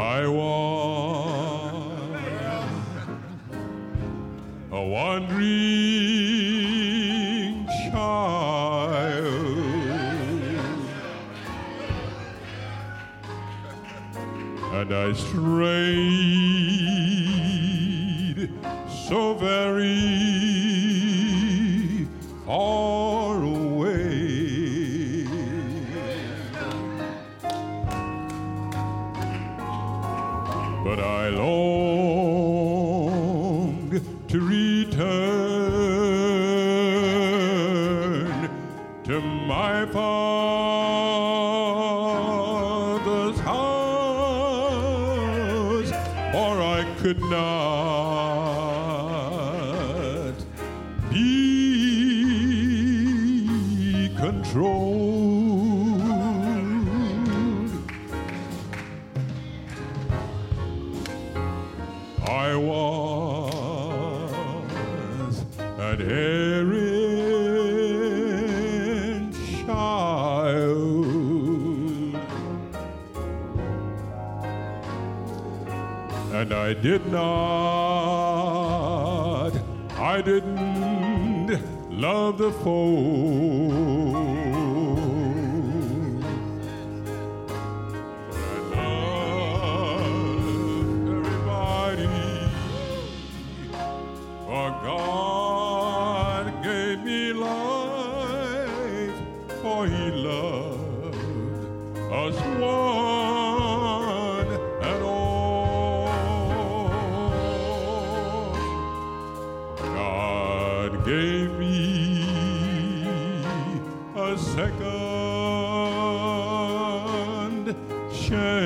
I want a wandering child, and I stray. be controlled. I was an errant child, and I did not. the fold. God gave me life, for He loved us one and all. God gave me a second chance.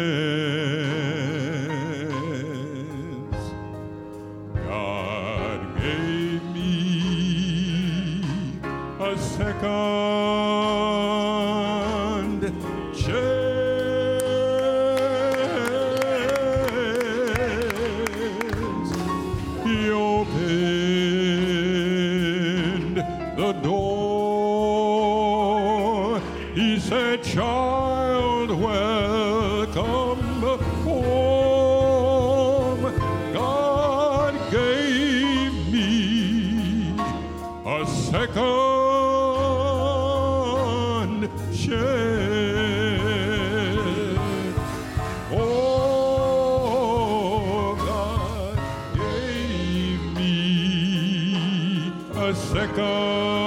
echo.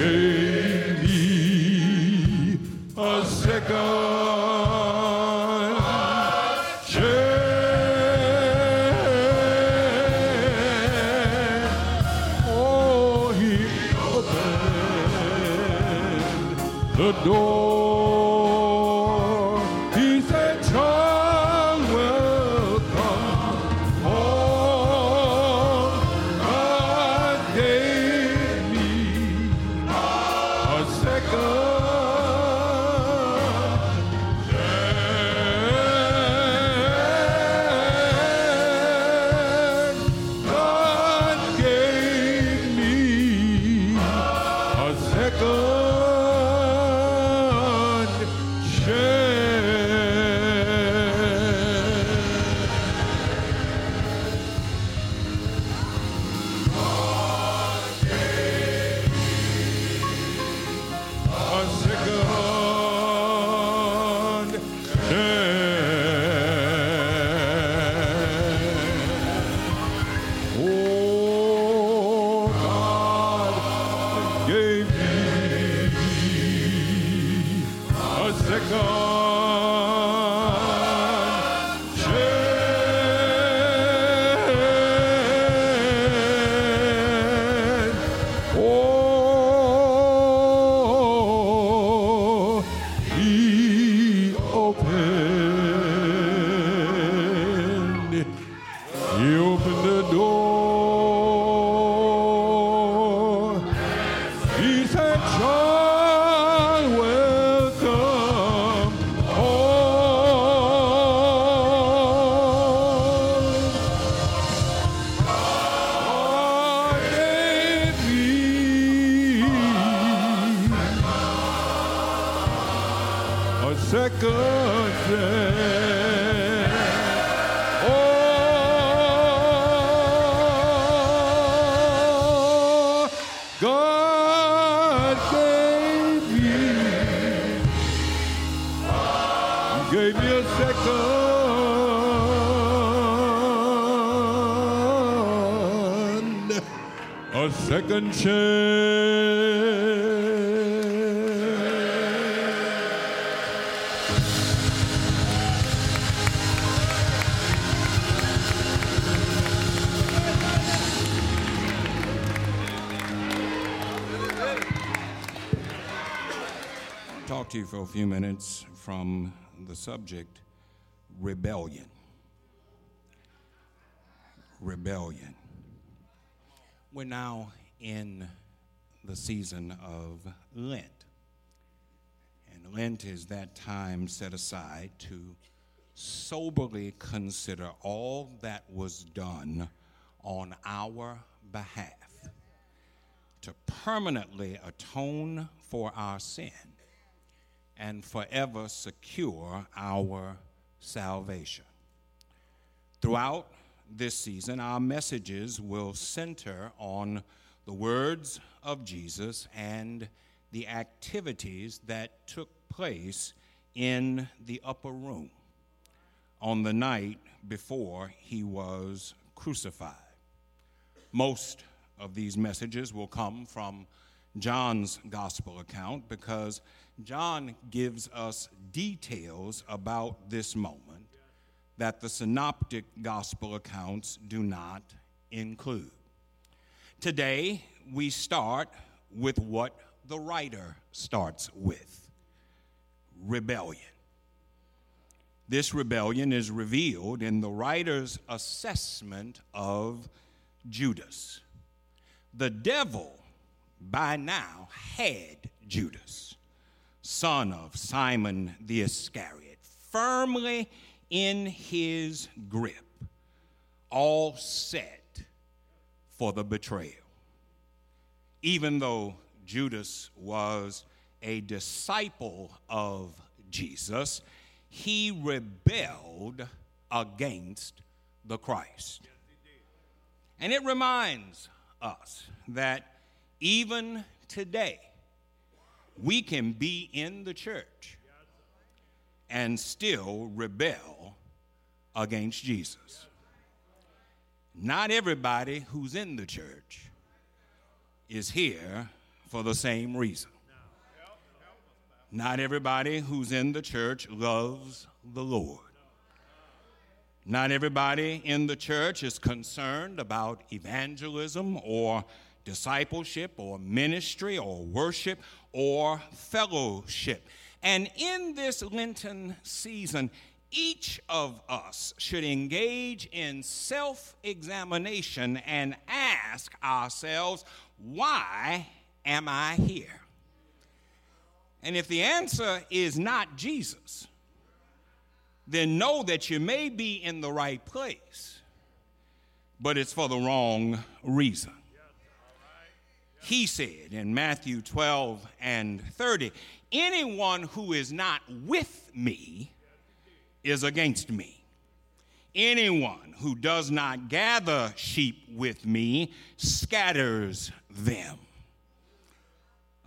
God talk to you for a few minutes from the subject rebellion. Rebellion. We're now in the season of Lent. And Lent is that time set aside to soberly consider all that was done on our behalf to permanently atone for our sin and forever secure our salvation. Throughout this season, our messages will center on the words of Jesus and the activities that took place in the upper room on the night before he was crucified. Most of these messages will come from John's gospel account because John gives us details about this moment that the synoptic gospel accounts do not include. Today, we start with what the writer starts with rebellion. This rebellion is revealed in the writer's assessment of Judas. The devil by now had Judas, son of Simon the Iscariot, firmly in his grip, all set for the betrayal. Even though Judas was a disciple of Jesus, he rebelled against the Christ. And it reminds us that even today, we can be in the church and still rebel against Jesus. Not everybody who's in the church is here for the same reason. Not everybody who's in the church loves the Lord. Not everybody in the church is concerned about evangelism or discipleship or ministry or worship or fellowship. And in this Lenten season, each of us should engage in self examination and ask ourselves, why am I here? And if the answer is not Jesus, then know that you may be in the right place, but it's for the wrong reason. He said in Matthew 12 and 30, anyone who is not with me is against me. Anyone who does not gather sheep with me scatters them.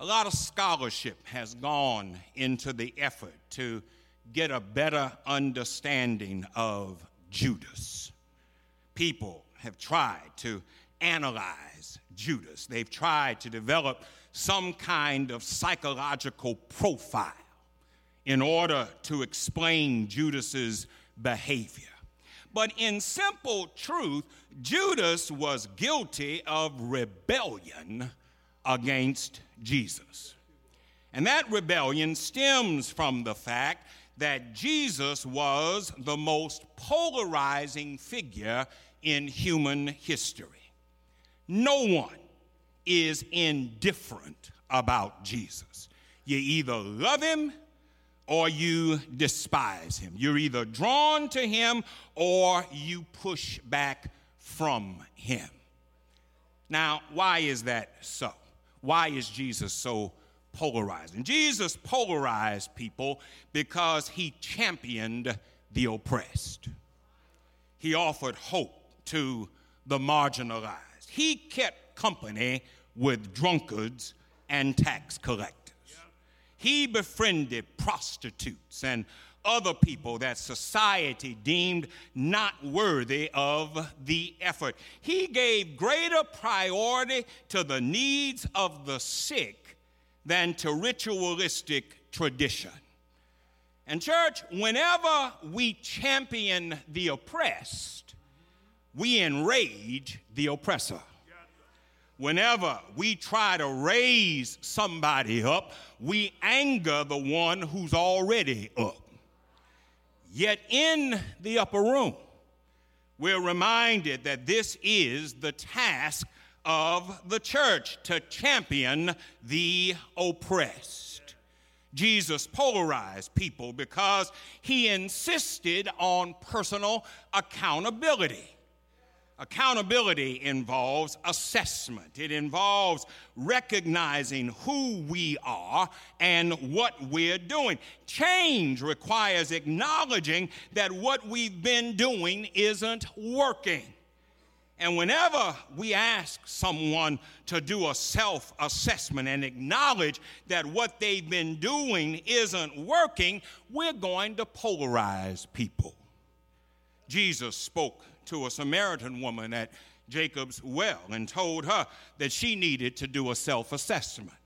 A lot of scholarship has gone into the effort to get a better understanding of Judas. People have tried to analyze Judas, they've tried to develop some kind of psychological profile in order to explain Judas's behavior. But in simple truth, Judas was guilty of rebellion against Jesus. And that rebellion stems from the fact that Jesus was the most polarizing figure in human history. No one is indifferent about Jesus. You either love him or you despise him. You're either drawn to him or you push back from him. Now, why is that so? Why is Jesus so polarizing? Jesus polarized people because he championed the oppressed, he offered hope to the marginalized, he kept company with drunkards and tax collectors. He befriended prostitutes and other people that society deemed not worthy of the effort. He gave greater priority to the needs of the sick than to ritualistic tradition. And, church, whenever we champion the oppressed, we enrage the oppressor whenever we try to raise somebody up, we anger the one who's already up. Yet in the upper room, we're reminded that this is the task of the church to champion the oppressed. Jesus polarized people because he insisted on personal accountability. Accountability involves assessment, it involves recognizing who we are and what we're doing. Change requires acknowledging that what we've been doing isn't working. And whenever we ask someone to do a self assessment and acknowledge that what they've been doing isn't working, we're going to polarize people. Jesus spoke to a Samaritan woman at Jacob's well and told her that she needed to do a self assessment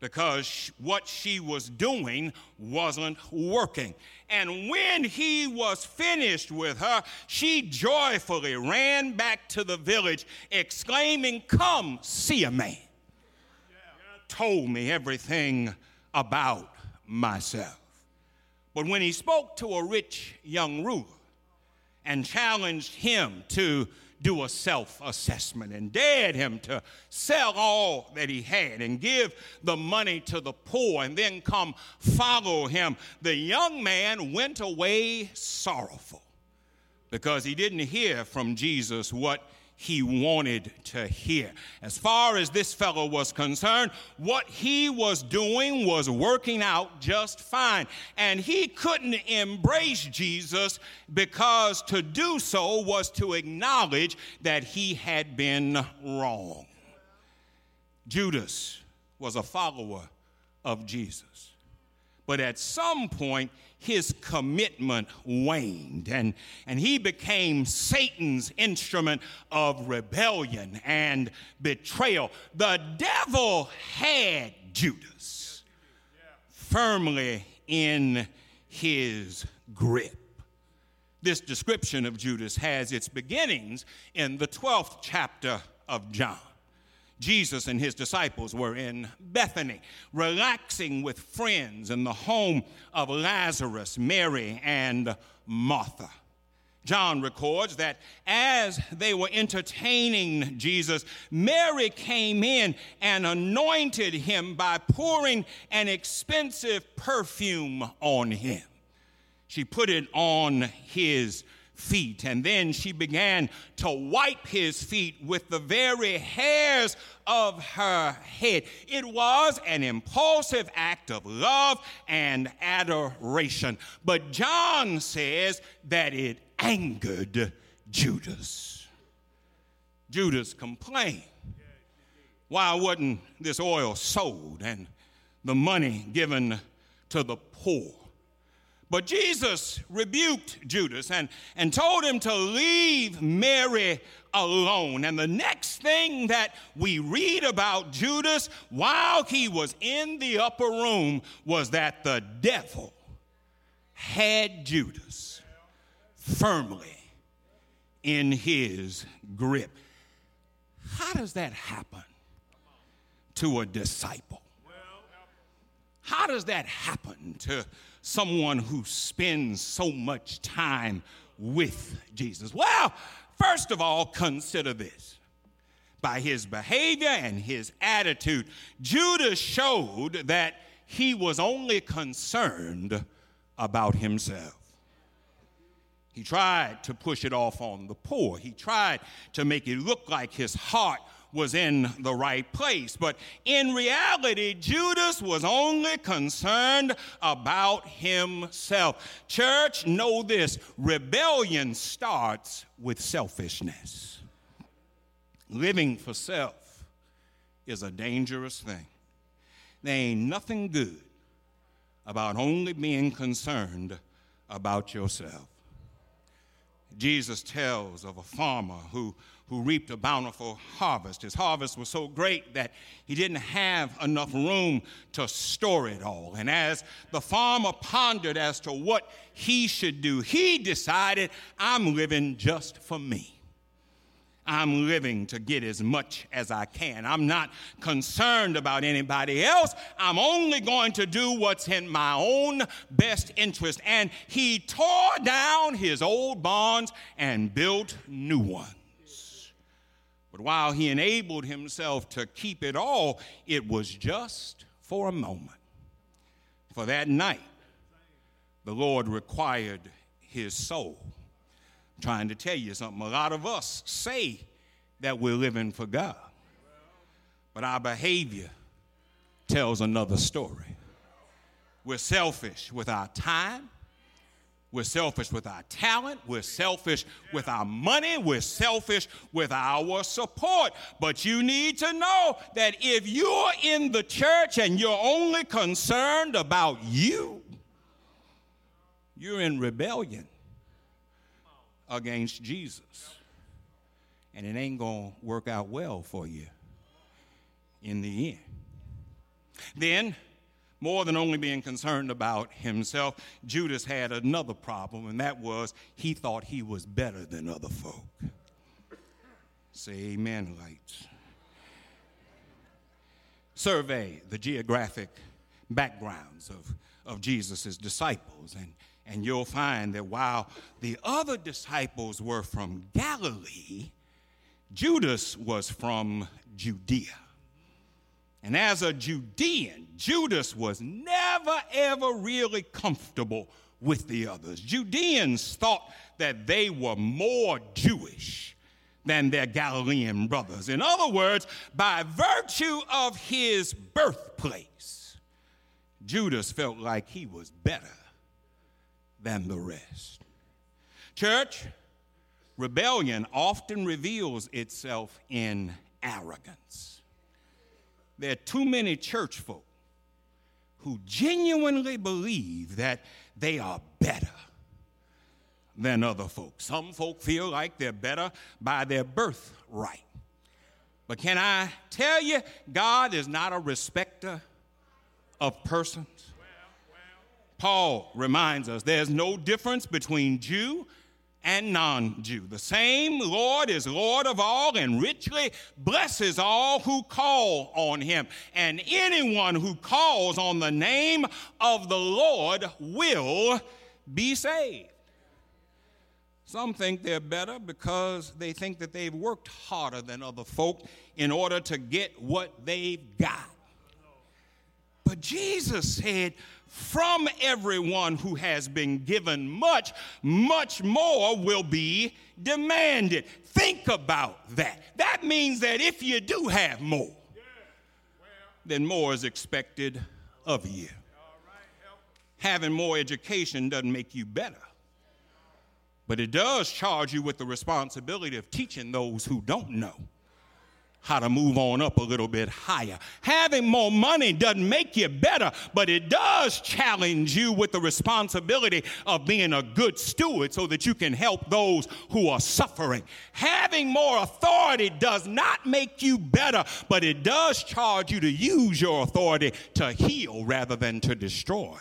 because what she was doing wasn't working. And when he was finished with her, she joyfully ran back to the village, exclaiming, Come see a man. Told me everything about myself. But when he spoke to a rich young ruler, and challenged him to do a self assessment and dared him to sell all that he had and give the money to the poor and then come follow him. The young man went away sorrowful because he didn't hear from Jesus what he wanted to hear. As far as this fellow was concerned, what he was doing was working out just fine. And he couldn't embrace Jesus because to do so was to acknowledge that he had been wrong. Judas was a follower of Jesus. But at some point, his commitment waned and, and he became Satan's instrument of rebellion and betrayal. The devil had Judas firmly in his grip. This description of Judas has its beginnings in the 12th chapter of John. Jesus and his disciples were in Bethany, relaxing with friends in the home of Lazarus, Mary, and Martha. John records that as they were entertaining Jesus, Mary came in and anointed him by pouring an expensive perfume on him. She put it on his feet. And then she began to wipe his feet with the very hairs of her head. It was an impulsive act of love and adoration. But John says that it angered Judas. Judas complained. Why wasn't this oil sold and the money given to the poor? But Jesus rebuked Judas and, and told him to leave Mary alone. And the next thing that we read about Judas while he was in the upper room was that the devil had Judas firmly in his grip. How does that happen to a disciple? How does that happen to someone who spends so much time with Jesus? Well, first of all, consider this. By his behavior and his attitude, Judas showed that he was only concerned about himself. He tried to push it off on the poor. He tried to make it look like his heart was in the right place. But in reality, Judas was only concerned about himself. Church, know this rebellion starts with selfishness. Living for self is a dangerous thing. There ain't nothing good about only being concerned about yourself. Jesus tells of a farmer who who reaped a bountiful harvest. His harvest was so great that he didn't have enough room to store it all. And as the farmer pondered as to what he should do, he decided, I'm living just for me. I'm living to get as much as I can. I'm not concerned about anybody else. I'm only going to do what's in my own best interest. And he tore down his old barns and built new ones. But while he enabled himself to keep it all, it was just for a moment. For that night, the Lord required his soul. I'm trying to tell you something. A lot of us say that we're living for God, but our behavior tells another story. We're selfish with our time, we're selfish with our talent. We're selfish with our money. We're selfish with our support. But you need to know that if you're in the church and you're only concerned about you, you're in rebellion against Jesus. And it ain't going to work out well for you in the end. Then, more than only being concerned about himself, Judas had another problem, and that was he thought he was better than other folk. Say amen, lights. Survey the geographic backgrounds of, of Jesus' disciples, and, and you'll find that while the other disciples were from Galilee, Judas was from Judea. And as a Judean, Judas was never, ever really comfortable with the others. Judeans thought that they were more Jewish than their Galilean brothers. In other words, by virtue of his birthplace, Judas felt like he was better than the rest. Church, rebellion often reveals itself in arrogance. There are too many church folk who genuinely believe that they are better than other folks. Some folk feel like they're better by their birthright. But can I tell you, God is not a respecter of persons? Paul reminds us there's no difference between Jew and non Jew. The same Lord is Lord of all and richly blesses all who call on him. And anyone who calls on the name of the Lord will be saved. Some think they're better because they think that they've worked harder than other folk in order to get what they've got. But Jesus said, from everyone who has been given much, much more will be demanded. Think about that. That means that if you do have more, then more is expected of you. Having more education doesn't make you better, but it does charge you with the responsibility of teaching those who don't know how to move on up a little bit higher. Having more money doesn't make you better, but it does challenge you with the responsibility of being a good steward so that you can help those who are suffering. Having more authority does not make you better, but it does charge you to use your authority to heal rather than to destroy,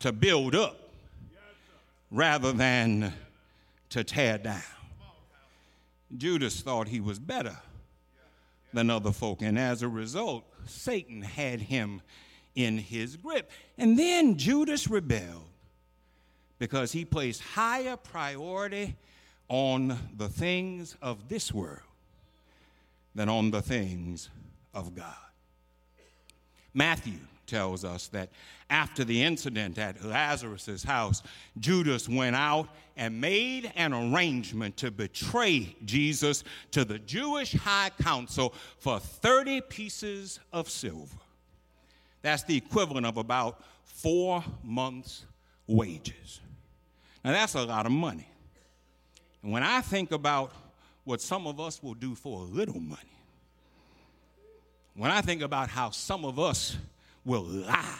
to build up rather than to tear down. Judas thought he was better than other folk. And as a result, Satan had him in his grip. And then Judas rebelled because he placed higher priority on the things of this world than on the things of God. Matthew tells us that after the incident at Lazarus' house, Judas went out and made an arrangement to betray Jesus to the Jewish high council for 30 pieces of silver. That's the equivalent of about four months' wages. Now, that's a lot of money. And when I think about what some of us will do for a little money, when I think about how some of us will lie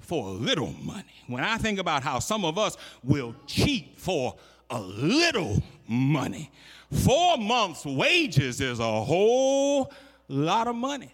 for a little money, when I think about how some of us will cheat for a little money, four months' wages is a whole lot of money.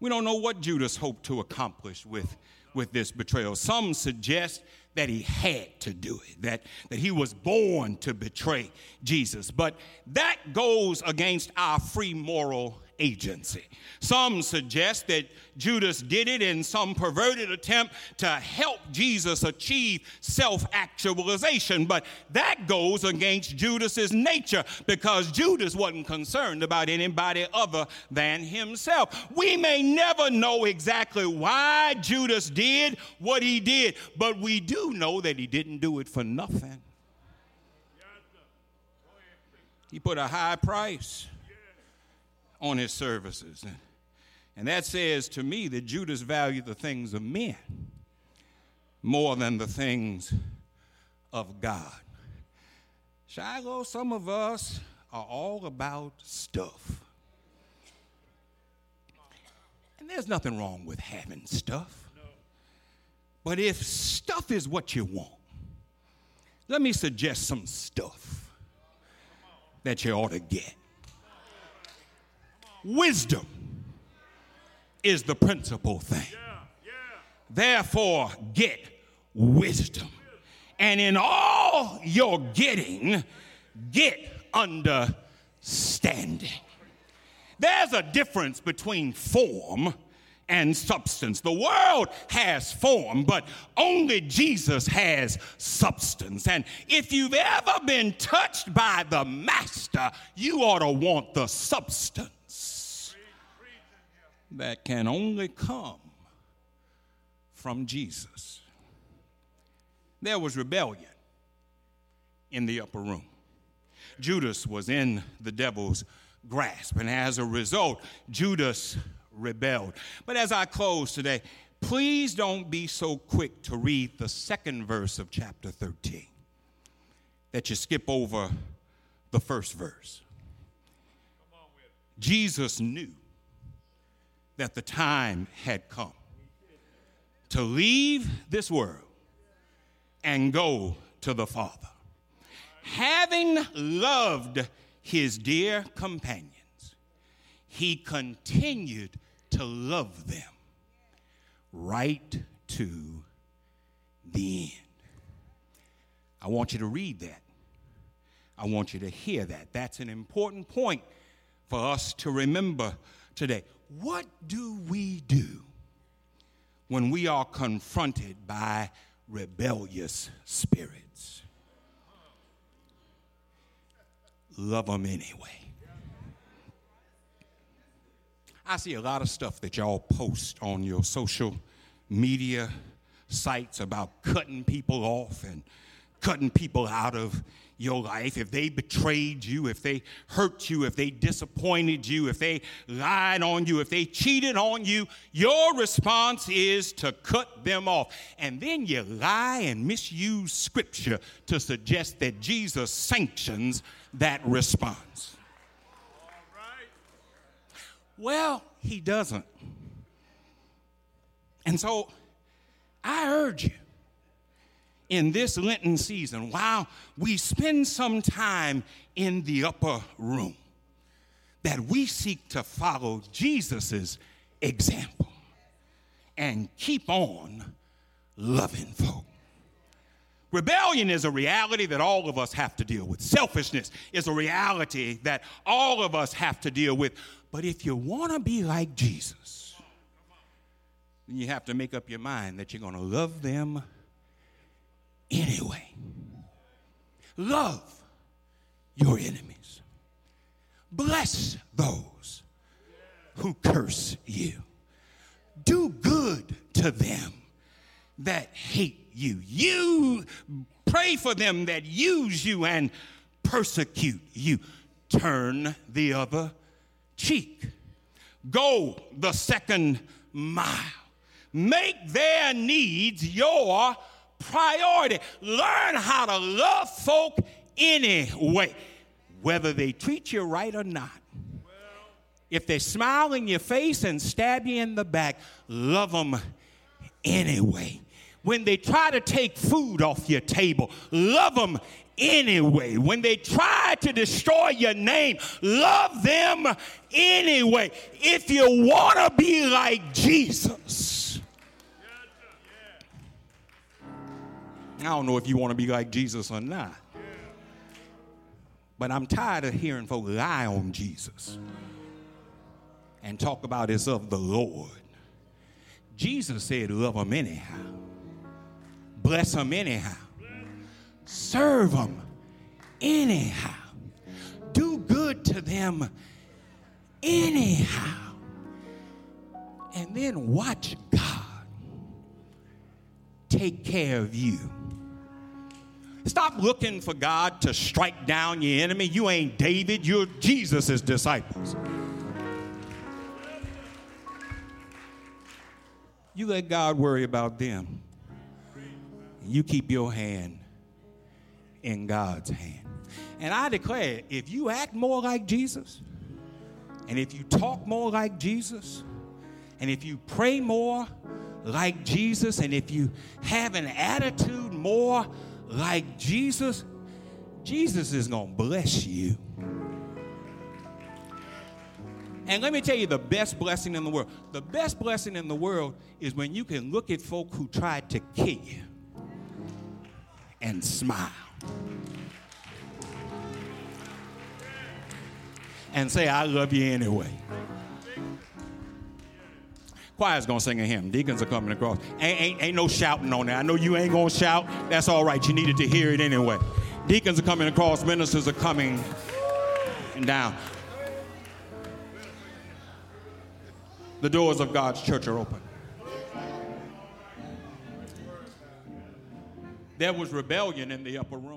We don't know what Judas hoped to accomplish with, with this betrayal. Some suggest that he had to do it, that, that he was born to betray Jesus. But that goes against our free moral agency. Some suggest that Judas did it in some perverted attempt to help Jesus achieve self actualization, but that goes against Judas's nature because Judas wasn't concerned about anybody other than himself. We may never know exactly why Judas did what he did, but we do know that he didn't do it for nothing. He put a high price on his services. And that says to me that Judas valued the things of men more than the things of God. Shiloh, some of us are all about stuff. And there's nothing wrong with having stuff. But if stuff is what you want, let me suggest some stuff that you ought to get. Wisdom is the principal thing. Therefore, get wisdom. And in all your getting, get understanding. There's a difference between form and substance. The world has form, but only Jesus has substance. And if you've ever been touched by the Master, you ought to want the substance that can only come from Jesus. There was rebellion in the upper room. Judas was in the devil's grasp, and as a result, Judas rebelled. But as I close today, please don't be so quick to read the second verse of chapter 13 that you skip over the first verse. Jesus knew that the time had come to leave this world and go to the Father. Having loved his dear companions, he continued to love them right to the end. I want you to read that. I want you to hear that. That's an important point for us to remember today. What do we do when we are confronted by rebellious spirits? Love them anyway. I see a lot of stuff that y'all post on your social media sites about cutting people off and cutting people out of your life, if they betrayed you, if they hurt you, if they disappointed you, if they lied on you, if they cheated on you, your response is to cut them off. And then you lie and misuse scripture to suggest that Jesus sanctions that response. Well, he doesn't. And so I urge you in this Lenten season, while we spend some time in the upper room, that we seek to follow Jesus' example and keep on loving folk. Rebellion is a reality that all of us have to deal with. Selfishness is a reality that all of us have to deal with. But if you want to be like Jesus, then you have to make up your mind that you're going to love them anyway. Love your enemies. Bless those who curse you. Do good to them that hate you. You pray for them that use you and persecute you. Turn the other cheek. Go the second mile. Make their needs your priority. Learn how to love folk anyway, whether they treat you right or not. If they smile in your face and stab you in the back, love them anyway. When they try to take food off your table, love them anyway. When they try to destroy your name, love them anyway. If you want to be like Jesus, I don't know if you want to be like Jesus or not. But I'm tired of hearing folks lie on Jesus and talk about it's of the Lord. Jesus said, Love them anyhow, bless them anyhow, serve them anyhow, do good to them anyhow. And then watch take care of you. Stop looking for God to strike down your enemy. You ain't David, you're Jesus' disciples. You let God worry about them. You keep your hand in God's hand. And I declare if you act more like Jesus, and if you talk more like Jesus, and if you pray more like Jesus, and if you have an attitude more like Jesus, Jesus is going to bless you. And let me tell you the best blessing in the world. The best blessing in the world is when you can look at folk who tried to kill you and smile. And say, I love you anyway. Choir's gonna sing a hymn. Deacons are coming across. Ain't, ain't, ain't no shouting on there. I know you ain't gonna shout. That's all right. You needed to hear it anyway. Deacons are coming across. Ministers are coming down. The doors of God's church are open. There was rebellion in the upper room.